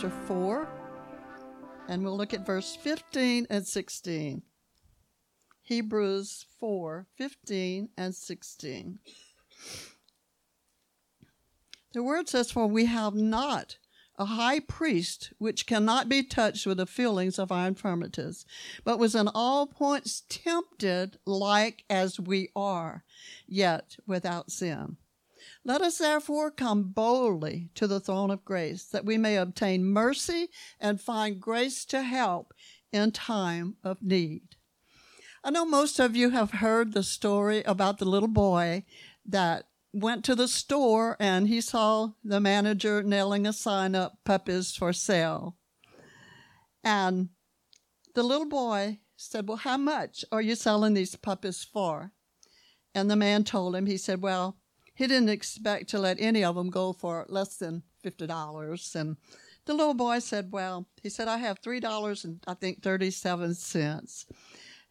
chapter 4, and we'll look at verse 15 and 16. Hebrews 4 15 and 16. The word says, For we have not a high priest which cannot be touched with the feelings of our infirmities, but was in all points tempted like as we are, yet without sin. Let us therefore come boldly to the throne of grace, that we may obtain mercy and find grace to help in time of need. I know most of you have heard the story about the little boy that went to the store and he saw the manager nailing a sign up puppies for sale. And the little boy said, Well, how much are you selling these puppies for? And the man told him, he said, Well, he didn't expect to let any of them go for less than $50. And the little boy said, Well, he said, I have $3 and I think 37 cents.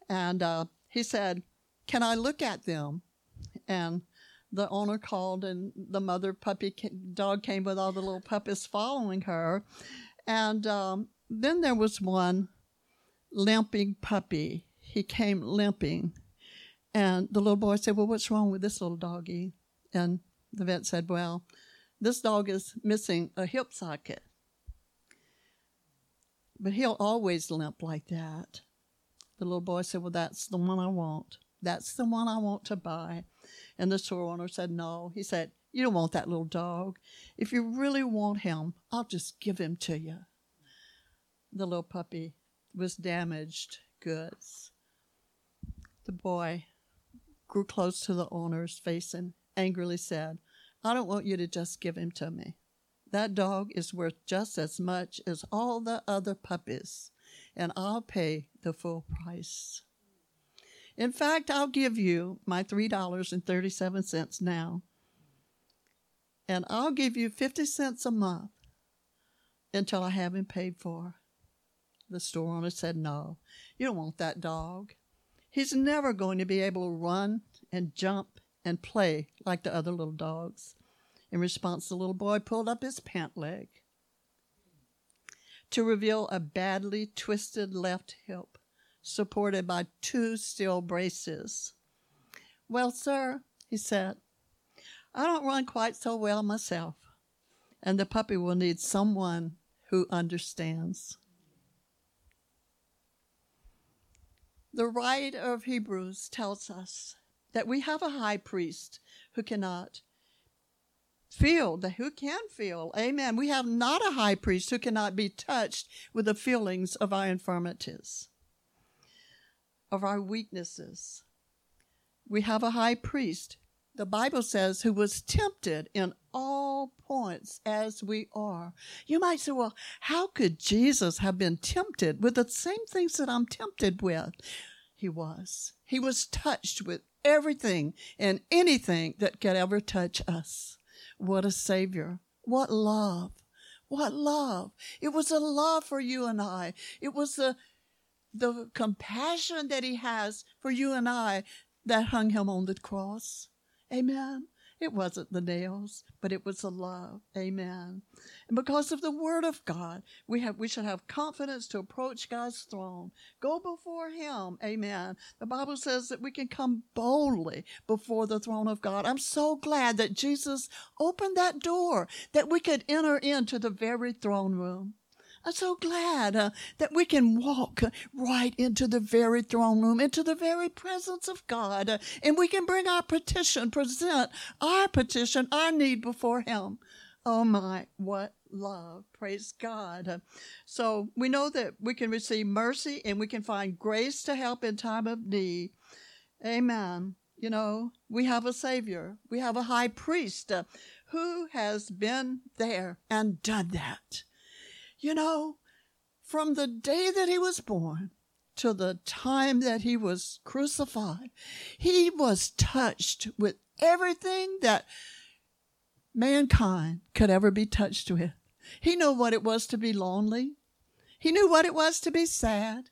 And uh, he said, Can I look at them? And the owner called and the mother puppy dog came with all the little puppies following her and um, then there was one limping puppy he came limping and the little boy said well what's wrong with this little doggy and the vet said well this dog is missing a hip socket but he'll always limp like that the little boy said well that's the one i want that's the one i want to buy and the store owner said, No. He said, You don't want that little dog. If you really want him, I'll just give him to you. The little puppy was damaged goods. The boy grew close to the owner's face and angrily said, I don't want you to just give him to me. That dog is worth just as much as all the other puppies, and I'll pay the full price. In fact, I'll give you my $3.37 now. And I'll give you 50 cents a month until I have him paid for. The store owner said, No, you don't want that dog. He's never going to be able to run and jump and play like the other little dogs. In response, the little boy pulled up his pant leg to reveal a badly twisted left hip supported by two steel braces. Well, sir, he said, I don't run quite so well myself, and the puppy will need someone who understands. The writer of Hebrews tells us that we have a high priest who cannot feel, that who can feel. Amen. We have not a high priest who cannot be touched with the feelings of our infirmities of our weaknesses. We have a high priest, the Bible says, who was tempted in all points as we are. You might say, well, how could Jesus have been tempted with the same things that I'm tempted with? He was. He was touched with everything and anything that could ever touch us. What a Savior. What love. What love. It was a love for you and I. It was the the compassion that he has for you and I that hung him on the cross. Amen. It wasn't the nails, but it was the love. Amen. And because of the word of God, we have we should have confidence to approach God's throne. Go before him. Amen. The Bible says that we can come boldly before the throne of God. I'm so glad that Jesus opened that door that we could enter into the very throne room. I'm so glad uh, that we can walk right into the very throne room, into the very presence of God, uh, and we can bring our petition, present our petition, our need before Him. Oh my, what love. Praise God. Uh, so we know that we can receive mercy and we can find grace to help in time of need. Amen. You know, we have a Savior, we have a high priest uh, who has been there and done that. You know, from the day that he was born to the time that he was crucified, he was touched with everything that mankind could ever be touched with. He knew what it was to be lonely. He knew what it was to be sad.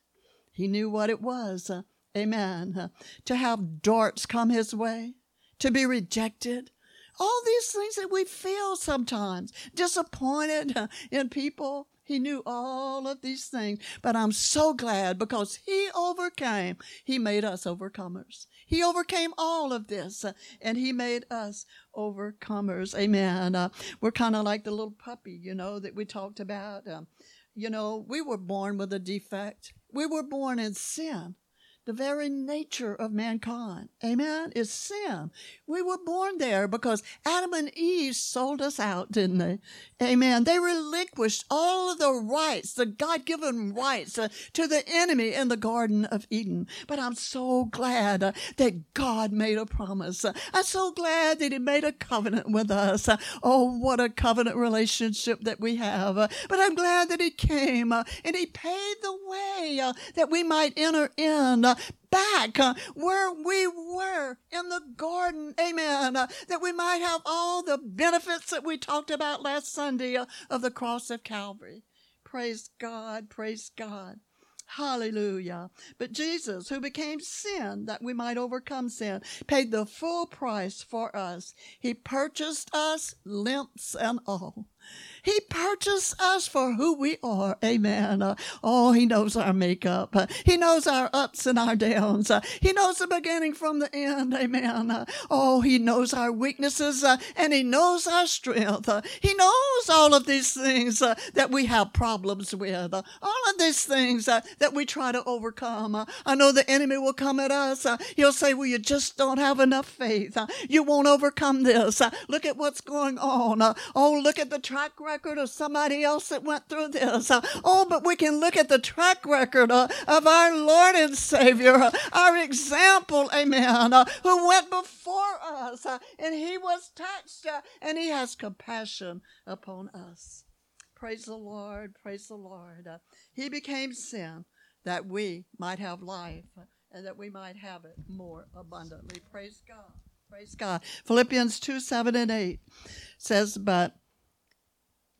He knew what it was, uh, amen, uh, to have darts come his way, to be rejected. all these things that we feel sometimes, disappointed in people. He knew all of these things, but I'm so glad because he overcame. He made us overcomers. He overcame all of this uh, and he made us overcomers. Amen. Uh, we're kind of like the little puppy, you know, that we talked about. Um, you know, we were born with a defect. We were born in sin. The very nature of mankind, amen, is sin. We were born there because Adam and Eve sold us out, didn't they? Amen. They relinquished all of the rights, the God given rights uh, to the enemy in the Garden of Eden. But I'm so glad uh, that God made a promise. Uh, I'm so glad that He made a covenant with us. Uh, oh, what a covenant relationship that we have. Uh, but I'm glad that He came uh, and He paved the way that we might enter in back where we were in the garden. Amen. Uh, that we might have all the benefits that we talked about last Sunday uh, of the cross of Calvary. Praise God. Praise God. Hallelujah. But Jesus, who became sin that we might overcome sin, paid the full price for us. He purchased us, limps and all. He purchased us for who we are. Amen. Uh, oh, He knows our makeup. Uh, he knows our ups and our downs. Uh, he knows the beginning from the end. Amen. Uh, oh, He knows our weaknesses uh, and He knows our strength. Uh, he knows all of these things that we have problems with. all of these things that we try to overcome. I know the enemy will come at us. he'll say, Well, you just don't have enough faith. you won't overcome this. look at what's going on. oh, look at the track record record of somebody else that went through this. Uh, oh, but we can look at the track record uh, of our Lord and Savior, uh, our example, amen, who went before us and he was touched and he has compassion upon us. Praise the Lord, praise the Lord. he became sin that we might have life and that we might have it more abundantly. Praise God. Praise God. Philippians 2 7 and 8 says, But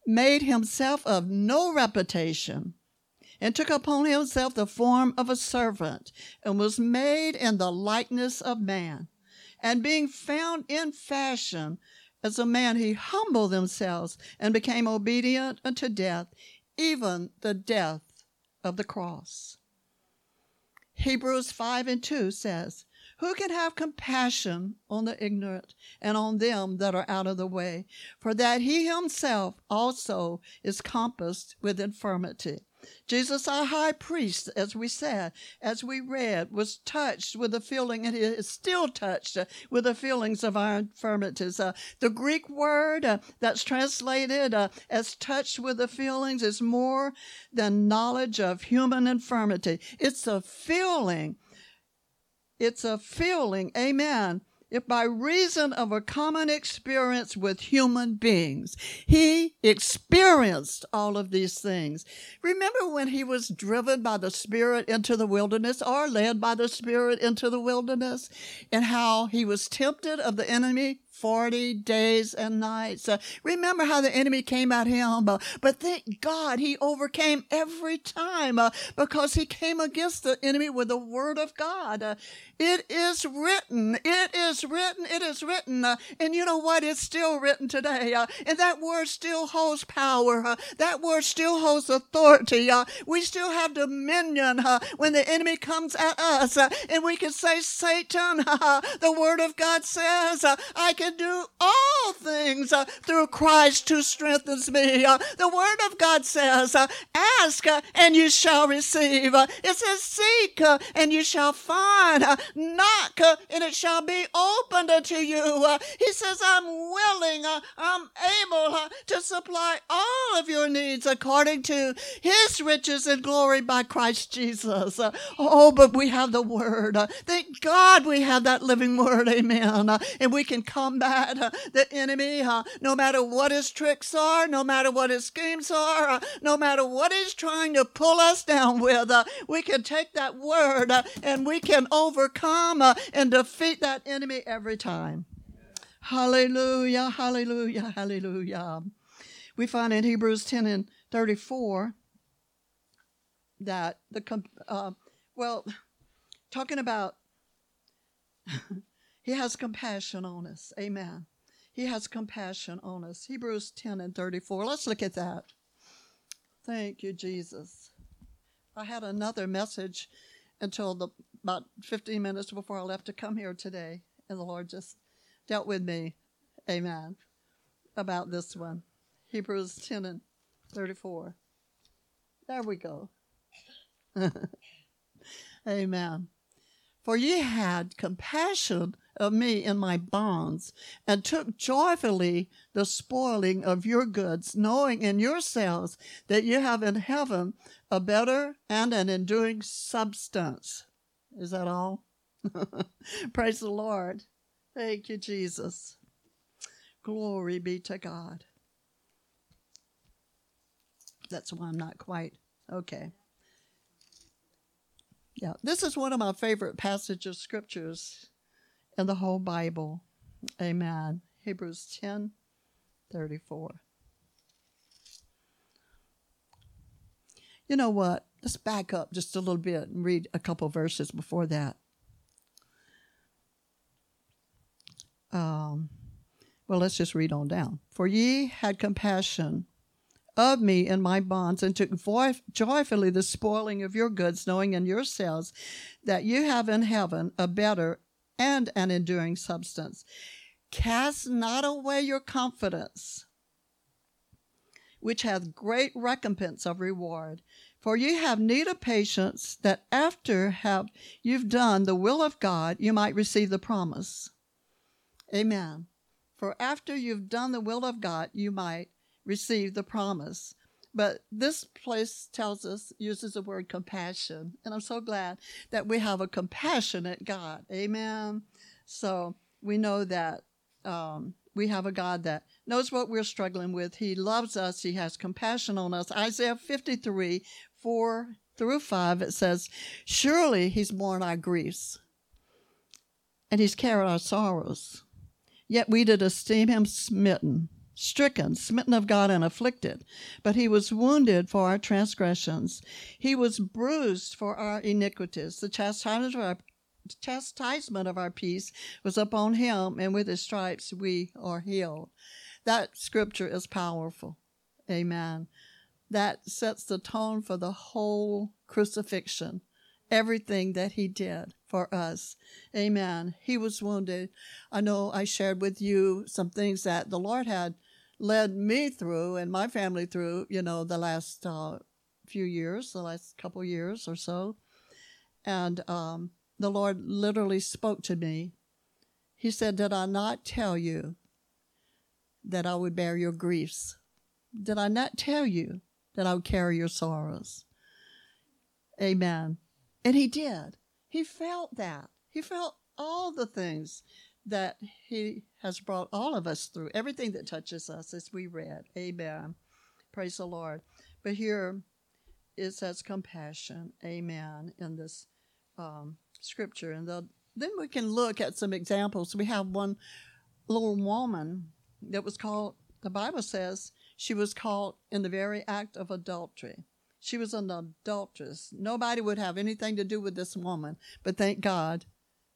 made himself of no reputation and took upon himself the form of a servant and was made in the likeness of man. And being found in fashion as a man, he humbled himself and became obedient unto death, even the death of the cross. Hebrews 5 and 2 says, who can have compassion on the ignorant and on them that are out of the way? For that he himself also is compassed with infirmity. Jesus, our high priest, as we said, as we read, was touched with the feeling, and he is still touched with the feelings of our infirmities. Uh, the Greek word uh, that's translated uh, as touched with the feelings is more than knowledge of human infirmity. It's a feeling it's a feeling, amen, if by reason of a common experience with human beings, he experienced all of these things. Remember when he was driven by the Spirit into the wilderness or led by the Spirit into the wilderness and how he was tempted of the enemy 40 days and nights. Uh, remember how the enemy came at him, uh, but thank God he overcame every time uh, because he came against the enemy with the word of God. Uh, it is written, it is written, it is written. Uh, and you know what? It's still written today. Uh, and that word still holds power. that word still holds authority. we still have dominion when the enemy comes at us. and we can say, Satan, the word of God says, I can can do all things uh, through Christ who strengthens me. Uh, the Word of God says, uh, Ask uh, and you shall receive. Uh, it says, Seek and you shall find. knock and it shall be opened unto you. he says, I'm willing, I'm able to supply all of your needs according to His riches and glory by Christ Jesus. oh, but we have the Word. thank God we have that living Word. Amen. and we can combat the enemy, uh, no matter what his tricks are, no matter what his schemes are, uh, no matter what he's trying to pull us down with. Uh, we can take that word uh, and we can overcome uh, and defeat that enemy every time. Hallelujah, hallelujah, hallelujah. We find in Hebrews 10 and 34 that the, well, talking about He has compassion on us. Amen. He has compassion on us. Hebrews 10 and 34. Let's look at that. Thank you, Jesus. I had another message until the, about 15 minutes before I left to come here today, and the Lord just dealt with me. Amen. About this one. Hebrews 10 and 34. There we go. Amen. For ye had compassion of me in my bonds, and took joyfully the spoiling of your goods, knowing in yourselves that you have in heaven a better and an enduring substance. Is that all? Praise the Lord. Thank you, Jesus. Glory be to God. That's why I'm not quite okay. Yeah, this is one of my favorite passages of scriptures in the whole Bible. Amen. Hebrews 10 34. You know what? Let's back up just a little bit and read a couple verses before that. Um, well, let's just read on down. For ye had compassion of me in my bonds, and took joyfully the spoiling of your goods, knowing in yourselves that you have in heaven a better and an enduring substance. Cast not away your confidence, which hath great recompense of reward. For ye have need of patience, that after have you've done the will of God, you might receive the promise. Amen. For after you've done the will of God, you might receive the promise. But this place tells us, uses the word compassion. And I'm so glad that we have a compassionate God. Amen. So we know that um, we have a God that knows what we're struggling with. He loves us, He has compassion on us. Isaiah 53 4 through 5, it says, Surely He's borne our griefs, and He's carried our sorrows. Yet we did esteem Him smitten stricken, smitten of God, and afflicted. But he was wounded for our transgressions, he was bruised for our iniquities. The chastisement of our chastisement of our peace was upon him, and with his stripes we are healed. That scripture is powerful. Amen. That sets the tone for the whole crucifixion, everything that he did for us. Amen. He was wounded. I know I shared with you some things that the Lord had led me through and my family through, you know, the last uh, few years, the last couple years or so. And um, the Lord literally spoke to me. He said, Did I not tell you that I would bear your griefs? Did I not tell you that I would carry your sorrows? Amen. And he did. He felt that. He felt all the things that He has brought all of us through, everything that touches us, as we read. Amen. Praise the Lord. But here it says compassion. Amen. In this um, scripture. And the, then we can look at some examples. We have one little woman that was called, the Bible says, she was caught in the very act of adultery. She was an adulteress. Nobody would have anything to do with this woman, but thank God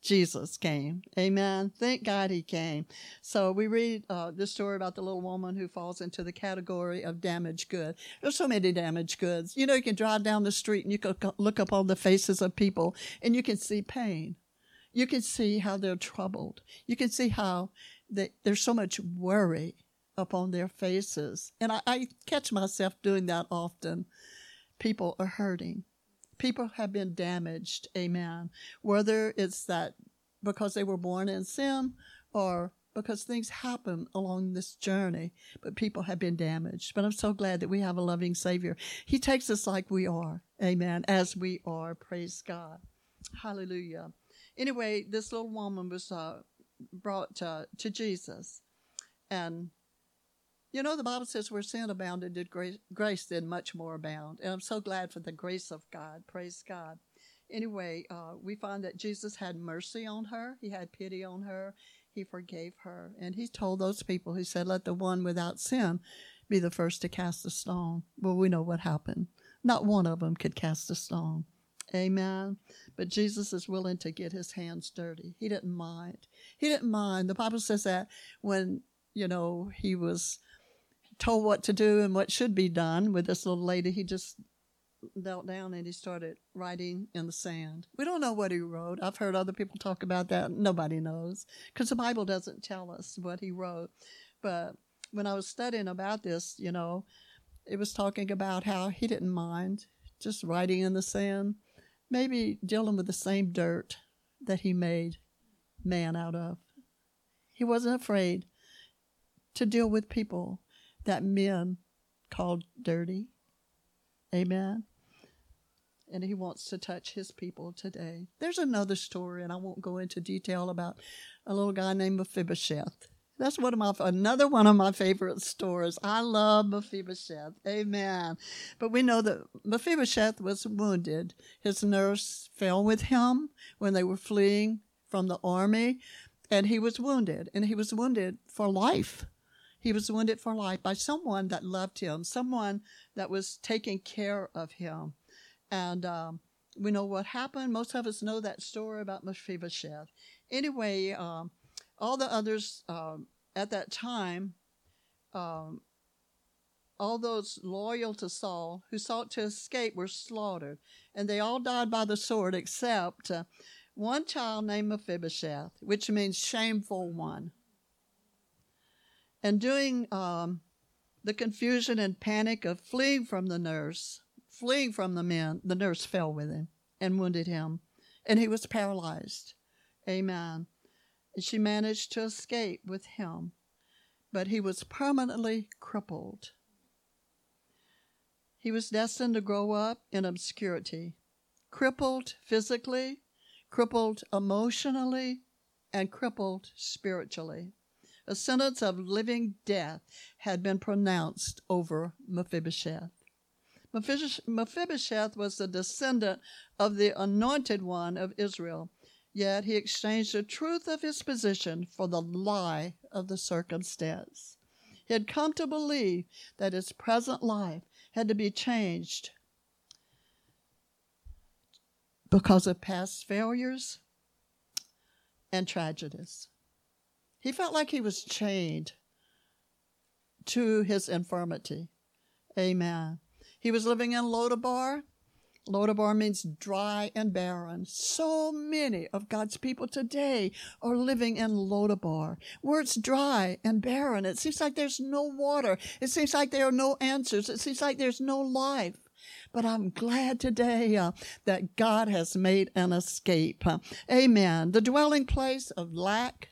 Jesus came. Amen. Thank God he came. So we read uh, this story about the little woman who falls into the category of damaged good. There's so many damaged goods. You know, you can drive down the street and you can look up on the faces of people and you can see pain. You can see how they're troubled. You can see how they, there's so much worry upon their faces. And I, I catch myself doing that often. People are hurting people have been damaged, amen. Whether it's that because they were born in sin or because things happen along this journey, but people have been damaged. But I'm so glad that we have a loving Savior. He takes us like we are, amen, as we are. Praise God. Hallelujah. Anyway, this little woman was uh, brought uh, to Jesus, and you know, the Bible says where sin abounded, did grace, grace did much more abound. And I'm so glad for the grace of God. Praise God. Anyway, uh, we find that Jesus had mercy on her. He had pity on her. He forgave her. And he told those people, he said, let the one without sin be the first to cast a stone. Well, we know what happened. Not one of them could cast a stone. Amen. But Jesus is willing to get his hands dirty. He didn't mind. He didn't mind. The Bible says that when you know, he was told what to do and what should be done with this little lady. He just knelt down and he started writing in the sand. We don't know what he wrote. I've heard other people talk about that. Nobody knows because the Bible doesn't tell us what he wrote. But when I was studying about this, you know, it was talking about how he didn't mind just writing in the sand, maybe dealing with the same dirt that he made man out of. He wasn't afraid to deal with people that men called dirty. Amen. And he wants to touch his people today. There's another story, and I won't go into detail about a little guy named Mephibosheth. That's one of my another one of my favorite stories. I love Mephibosheth. Amen. But we know that Mephibosheth was wounded. His nurse fell with him when they were fleeing from the army, and he was wounded, and he was wounded for life. He was wounded for life by someone that loved him, someone that was taking care of him. And um, we know what happened. Most of us know that story about Mephibosheth. Anyway, um, all the others um, at that time, um, all those loyal to Saul who sought to escape were slaughtered, and they all died by the sword except uh, one child named Mephibosheth, which means shameful one. And during um, the confusion and panic of fleeing from the nurse, fleeing from the men, the nurse fell with him and wounded him, and he was paralyzed. Amen. And she managed to escape with him, but he was permanently crippled. He was destined to grow up in obscurity, crippled physically, crippled emotionally, and crippled spiritually a sentence of living death had been pronounced over Mephibosheth. Mephibosheth was the descendant of the anointed one of Israel, yet he exchanged the truth of his position for the lie of the circumstance. He had come to believe that his present life had to be changed because of past failures and tragedies. He felt like he was chained to his infirmity. Amen. He was living in Lodabar. Lodabar means dry and barren. So many of God's people today are living in Lodabar, where it's dry and barren. It seems like there's no water. It seems like there are no answers. It seems like there's no life. But I'm glad today uh, that God has made an escape. Amen. The dwelling place of lack,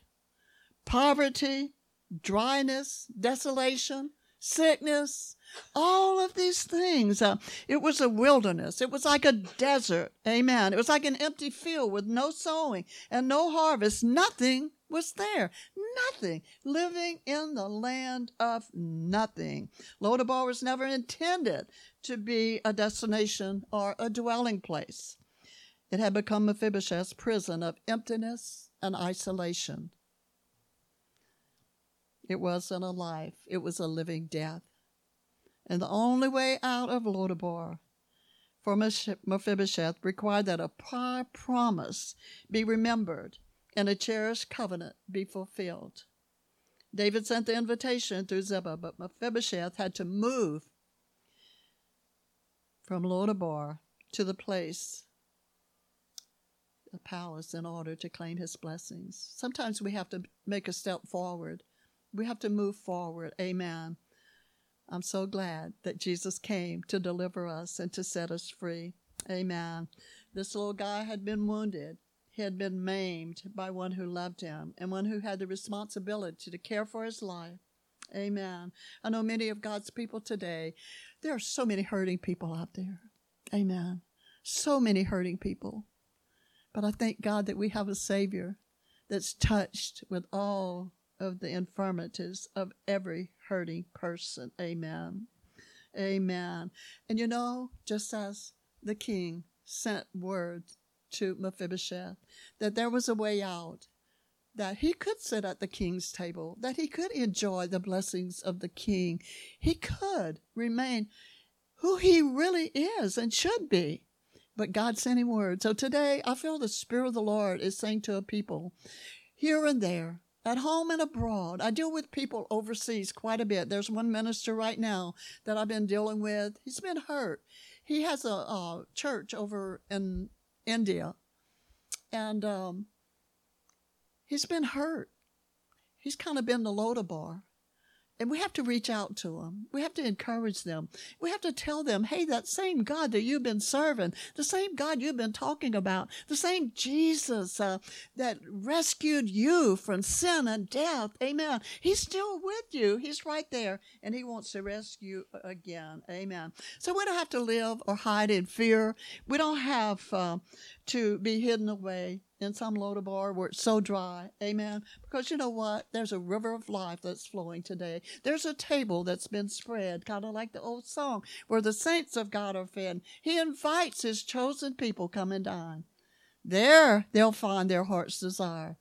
poverty, dryness, desolation, sickness, all of these things. Uh, it was a wilderness. It was like a desert. Amen. It was like an empty field with no sowing and no harvest. Nothing was there. Nothing. Living in the land of nothing. Lodabar was never intended to be a destination or a dwelling place. It had become Mephibosheth's prison of emptiness and isolation. It wasn't a life, it was a living death. And the only way out of Lodabar for Mephibosheth required that a prior promise be remembered and a cherished covenant be fulfilled. David sent the invitation through Ziba, but Mephibosheth had to move from Lodabar to the place, the palace, in order to claim his blessings. Sometimes we have to make a step forward we have to move forward. Amen. I'm so glad that Jesus came to deliver us and to set us free. Amen. This little guy had been wounded. He had been maimed by one who loved him and one who had the responsibility to care for his life. Amen. I know many of God's people today, there are so many hurting people out there. Amen. So many hurting people. But I thank God that we have a Savior that's touched with all of the infirmities of every hurting person. Amen. Amen. And you know, just as the king sent word to Mephibosheth that there was a way out, that he could sit at the king's table, that he could enjoy the blessings of the king, he could remain who he really is and should be. But God sent him word. So today I feel the Spirit of the Lord is saying to a people here and there, at home and abroad. I deal with people overseas quite a bit. There's one minister right now that I've been dealing with. He's been hurt. He has a, a church over in India, and um, he's been hurt. He's kind of been the Lodabar. And we have to reach out to them. We have to encourage them. We have to tell them, hey, that same God that you've been serving, the same God you've been talking about, the same Jesus uh, that rescued you from sin and death, amen. He's still with you. He's right there, and He wants to rescue you again, amen. So we don't have to live or hide in fear. We don't have uh, to be hidden away in some Lodabar where it's so dry. Amen. Because you know what? There's a river of life that's flowing today. There's a table that's been spread, kind of like the old song, where the saints of God are fed. He invites his chosen people come and dine. There they'll find their heart's desire.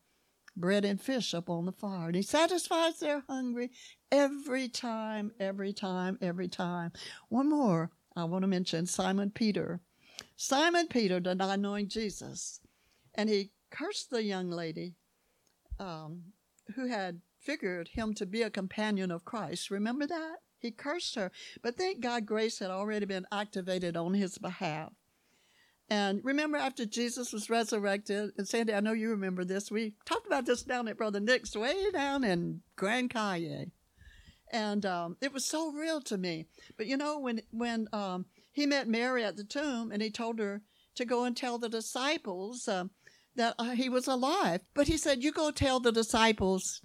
Bread and fish up on the fire. And he satisfies their hungry every time, every time, every time. One more I want to mention Simon Peter. Simon Peter not knowing Jesus and he cursed the young lady um, who had figured him to be a companion of Christ. Remember that? He cursed her. But thank God grace had already been activated on his behalf. And remember, after Jesus was resurrected, and Sandy, I know you remember this. We talked about this down at Brother Nick's, way down in Grand Calle, and um, it was so real to me. But you know, when when um, he met Mary at the tomb, and he told her to go and tell the disciples um, that uh, he was alive. But he said, You go tell the disciples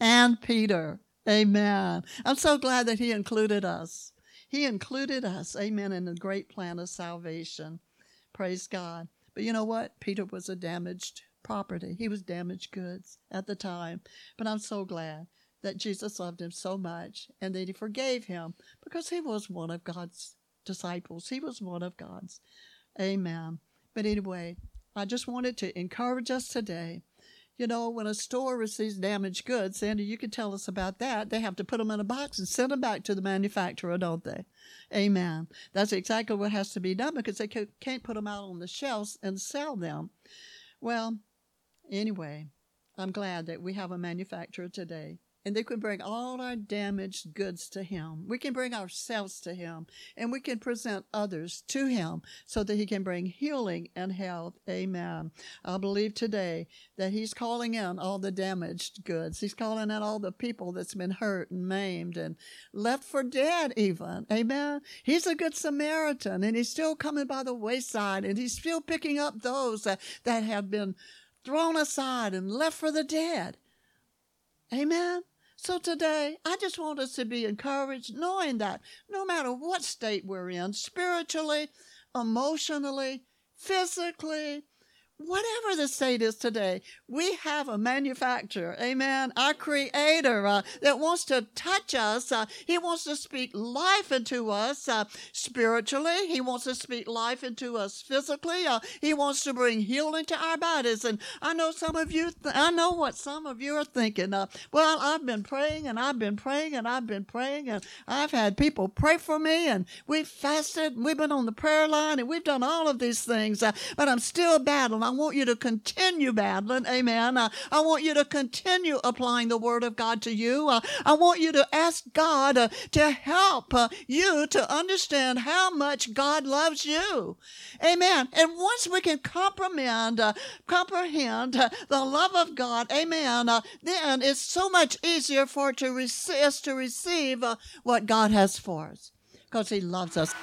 and Peter. Amen. I'm so glad that he included us. He included us, amen, in the great plan of salvation. Praise God. But you know what? Peter was a damaged property. He was damaged goods at the time. But I'm so glad that Jesus loved him so much and that he forgave him because he was one of God's disciples. He was one of God's. Amen. But anyway, I just wanted to encourage us today. You know, when a store receives damaged goods, Sandy, you can tell us about that. They have to put them in a box and send them back to the manufacturer, don't they? Amen. That's exactly what has to be done because they can't put them out on the shelves and sell them. Well, anyway, I'm glad that we have a manufacturer today and they can bring all our damaged goods to Him. We can bring ourselves to Him, and we can present others to Him so that He can bring healing and health. Amen. I believe today that He's calling in all the damaged goods. He's calling in all the people that's been hurt and maimed and left for dead, even. Amen. He's a good Samaritan, and He's still coming by the wayside, and He's still picking up those that, that have been thrown aside and left for the dead. Amen. So today, I just want us to be encouraged knowing that no matter what state we're in, spiritually, emotionally, physically, whatever the state is today, we have a manufacturer, amen, our creator uh, that wants to touch us. Uh, he wants to speak life into us uh, spiritually. He wants to speak life into us physically. Uh, he wants to bring healing to our bodies. And I know some of you, th- I know what some of you are thinking. Uh, well, I've been praying and I've been praying and I've been praying and I've had people pray for me and we've fasted and we've been on the prayer line and we've done all of these things, uh, but I'm still battling. I want you to continue battling. Amen. Uh, I want you to continue applying the word of God to you. Uh, I want you to ask God uh, to help uh, you to understand how much God loves you. Amen. And once we can comprehend, uh, comprehend uh, the love of God, amen, then it's so much easier for to resist to receive what God has for us because he loves us.